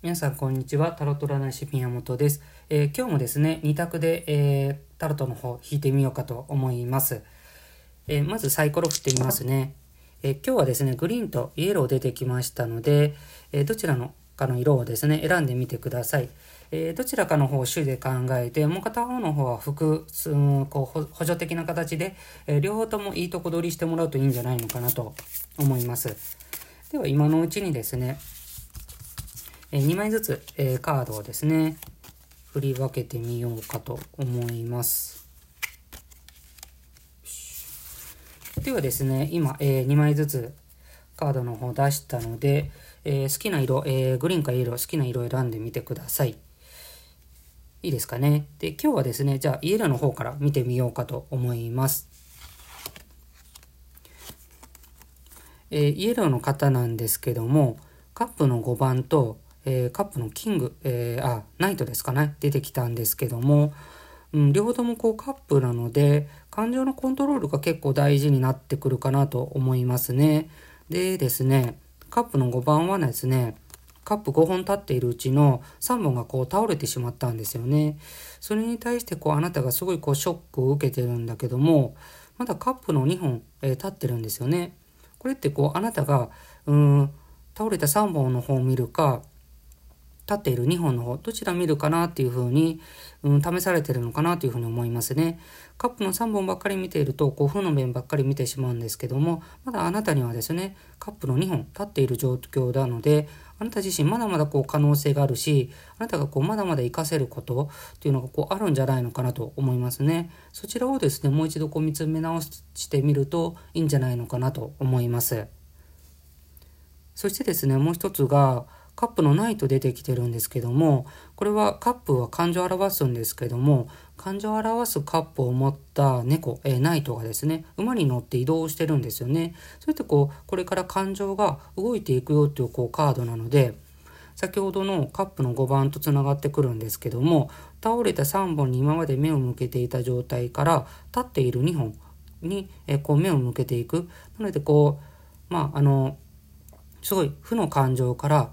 皆さんこんにちは。タロット占い師宮本です、えー、今日もですね2択で、えー、タロットの方引いてみようかと思います、えー、まずサイコロ振ってみますね、え今日はですねグリーンとイエロー出てきましたので、えどちらのかの色をですね選んでみてください、えどちらかの方を主で考えてもう片方の方は複数こう補助的な形で、え両方ともいいとこ取りしてもらうといいんじゃないのかなと思います。では今のうちにですねえ2枚ずつ、えカードをですね、振り分けてみようかと思います。ではですね、今、え2枚ずつカードの方出したので、え好きな色、えグリーンかイエロー、好きな色選んでみてください。いいですかね。で、今日はですね、じゃあイエローの方から見てみようかと思います。えー、イエローの方なんですけども、カップの5番とえー、カップのキング、えー、あ、ナイトですかね、出てきたんですけども、うん、両方ともこうカップなので、感情のコントロールが結構大事になってくるかなと思いますね。でですね、カップの5番はですね、カップ5本立っているうちの3本がこう倒れてしまったんですよね。それに対してこうあなたがすごいこうショックを受けてるんだけども、まだカップの2本、えー、立ってるんですよね。これってこうあなたが、うん、倒れた3本の方を見るか、立っている2本の方、どちら見るかなっていうふうに、うん、試されてるのかなというふうに思いますね。カップの3本ばっかり見ていると、こう負の面ばっかり見てしまうんですけども、まだあなたにはですね、カップの2本立っている状況なので、あなた自身まだまだこう可能性があるし、あなたがこうまだまだ活かせることっていうのがこうあるんじゃないのかなと思いますね。そちらをですね、もう一度こう見つめ直してみるといいんじゃないのかなと思います。そしてですね、もう一つが、カップのないと出てきてるんですけども、これはカップは感情を表すんですけども、感情を表すカップを持った猫、えー、ナイトがですね、馬に乗って移動してるんですよね。そうやってこう、これから感情が動いていくよっていうこうカードなので、先ほどのカップの5番とつながってくるんですけども、倒れた3本に今まで目を向けていた状態から立っている2本に、えー、こう目を向けていく。なのでこう、まああの、すごい負の感情から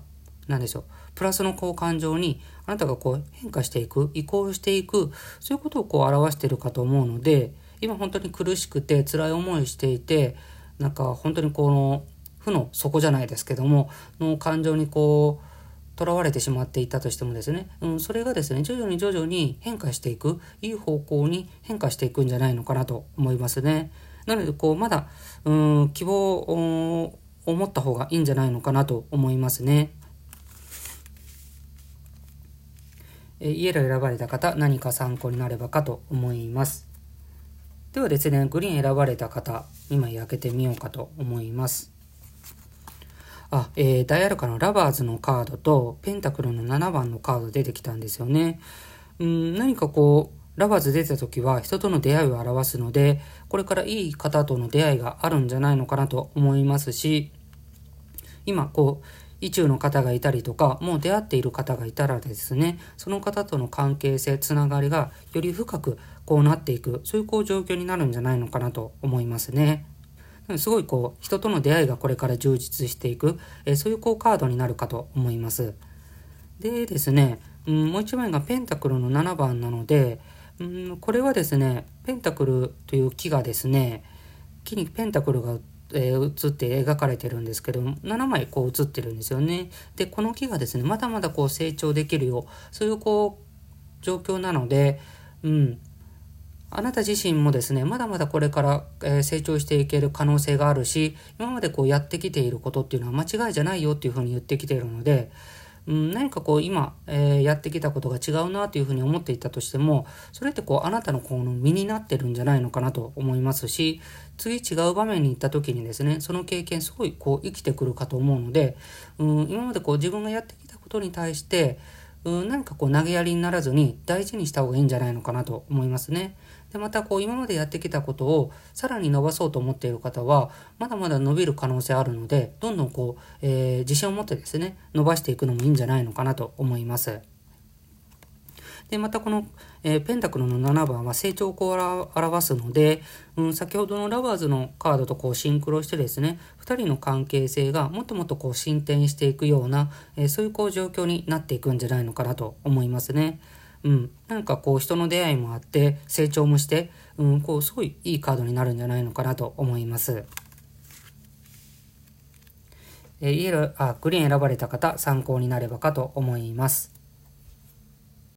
何でしょうプラスのこう感情にあなたがこう変化していく移行していくそういうことをこう表してるかと思うので今本当に苦しくて辛い思いしていてなんか本当にこの負の底じゃないですけどもの感情にこう囚われてしまっていたとしてもですね、うん、それがですね徐々に徐々に変化していくいい方向に変化していくんじゃないのかなと思いますね。なのでこうまだうん希望を持った方がいいんじゃないのかなと思いますね。えイエロー選ばれた方、何か参考になればかと思います。ではですね、グリーン選ばれた方、2枚開けてみようかと思います。あ、えー、大アルカナのラバーズのカードと、ペンタクルの7番のカード出てきたんですよね。うん、何かこう、ラバーズ出た時は人との出会いを表すので、これからいい方との出会いがあるんじゃないのかなと思いますし、今こう、意中の方がいたりとか、もう出会っている方がいたらですね、その方との関係性、つながりがより深くこうなっていく、そういうこう状況になるんじゃないのかなと思いますね。すごいこう、人との出会いがこれから充実していく、えー、そういうこうカードになるかと思います。でですね、うん、もう一枚がペンタクルの7番なので、うん、これはですね、ペンタクルという木がですね、木にペンタクルがえー、写って描かれてるんですけど7枚こう写ってるんですよね。でこの木がですねまだまだこう成長できるよそういうこう状況なので、うん、あなた自身もですねまだまだこれから、え、成長していける可能性があるし今までこうやってきていることっていうのは間違いじゃないよっていうふうに言ってきているので。うん、何かこう今、えー、やってきたことが違うなというふうに思っていたとしてもそれってこうあなたのこの身になってるんじゃないのかなと思いますし次違う場面に行った時にですねその経験すごいこう生きてくるかと思うので、うん、今までこう自分がやってきたことに対してうん、何かこう投げやりにならずに大事にした方がいいんじゃないのかなと思いますね。でまたこう今までやってきたことをさらに伸ばそうと思っている方はまだまだ伸びる可能性あるのでどんどんこう、えー、自信を持ってですね伸ばしていくのもいいんじゃないのかなと思います。で、またこの、えー、ペンタクルの7番は成長を表すので、うん、先ほどのラバーズのカードとこうシンクロしてですね、2人の関係性がもっともっとこう進展していくような、えー、そういうこう状況になっていくんじゃないのかなと思いますね。うん、なんかこう人の出会いもあって成長もして、うん、こうすごいいいカードになるんじゃないのかなと思います。え、イエローあグリーン選ばれた方参考になればかと思います。